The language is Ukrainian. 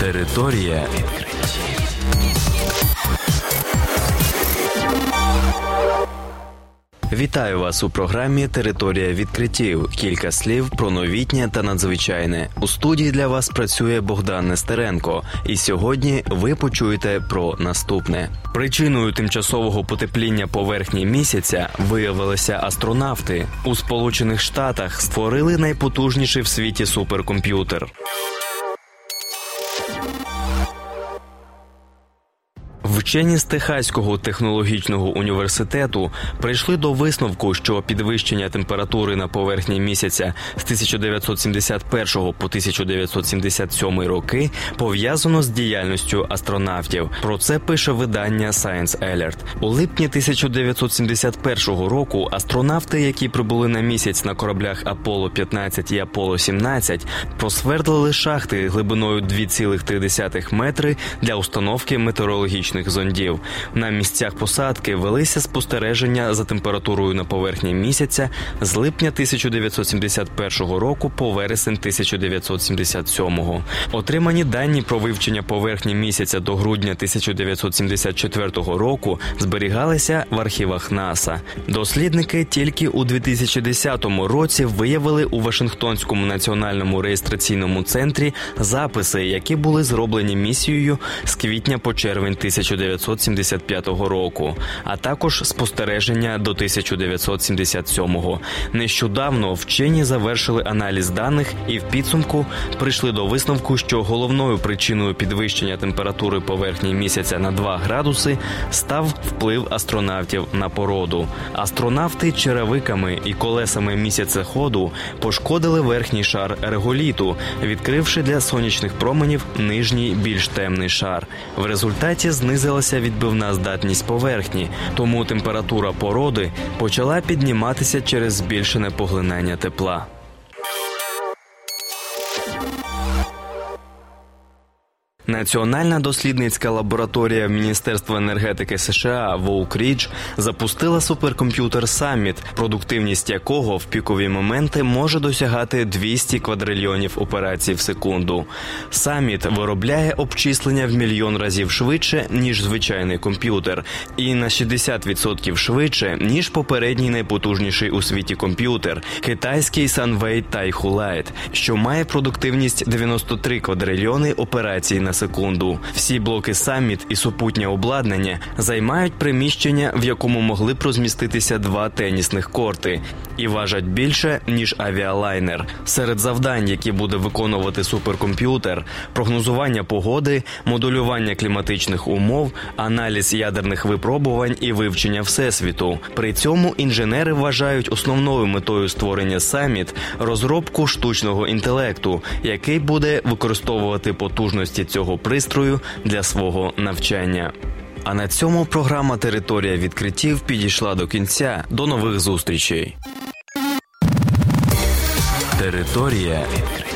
Територія відкриттів. Вітаю вас у програмі Територія відкриттів. Кілька слів про новітнє та надзвичайне. У студії для вас працює Богдан Нестеренко. І сьогодні ви почуєте про наступне. Причиною тимчасового потепління поверхні місяця виявилися астронавти. У Сполучених Штатах створили найпотужніший в світі суперкомп'ютер. Вчені з Техаського технологічного університету прийшли до висновку, що підвищення температури на поверхні місяця з 1971 по 1977 роки пов'язано з діяльністю астронавтів. Про це пише видання Science Alert. У липні 1971 року астронавти, які прибули на місяць на кораблях Аполло 15 і Аполло 17, просвердлили шахти глибиною 2,3 метри для установки метеорологічних зондів. На місцях посадки велися спостереження за температурою на поверхні місяця з липня 1971 року по вересень 1977. Отримані дані про вивчення поверхні місяця до грудня 1974 року зберігалися в архівах НАСА. Дослідники тільки у 2010 році виявили у Вашингтонському національному реєстраційному центрі записи, які були зроблені місією з квітня по червень 1975 року, а також спостереження до 1977-го. Нещодавно вчені завершили аналіз даних і в підсумку прийшли до висновку, що головною причиною підвищення температури поверхні місяця на 2 градуси став вплив астронавтів на породу. Астронавти черевиками і колесами місяцеходу пошкодили верхній шар реголіту, відкривши для сонячних променів нижній більш темний шар. В результаті знизилася відбивна здатність поверхні, тому температура породи почала підніматися через збільшене поглинання тепла. Національна дослідницька лабораторія Міністерства енергетики США Воукрідж запустила суперкомп'ютер Саміт, продуктивність якого в пікові моменти може досягати 200 квадрильйонів операцій в секунду. Саміт виробляє обчислення в мільйон разів швидше ніж звичайний комп'ютер, і на 60% швидше ніж попередній найпотужніший у світі комп'ютер китайський Sunway Taihu Lite, що має продуктивність 93 квадрильйони операцій на секунду. Всі блоки саміт і супутнє обладнання займають приміщення, в якому могли б розміститися два тенісних корти, і важать більше ніж авіалайнер. Серед завдань, які буде виконувати суперкомп'ютер, прогнозування погоди, моделювання кліматичних умов, аналіз ядерних випробувань і вивчення всесвіту. При цьому інженери вважають основною метою створення саміт розробку штучного інтелекту, який буде використовувати потужності цього цього пристрою для свого навчання. А на цьому програма Територія відкриттів підійшла до кінця. До нових зустрічей. Територія відкриттів.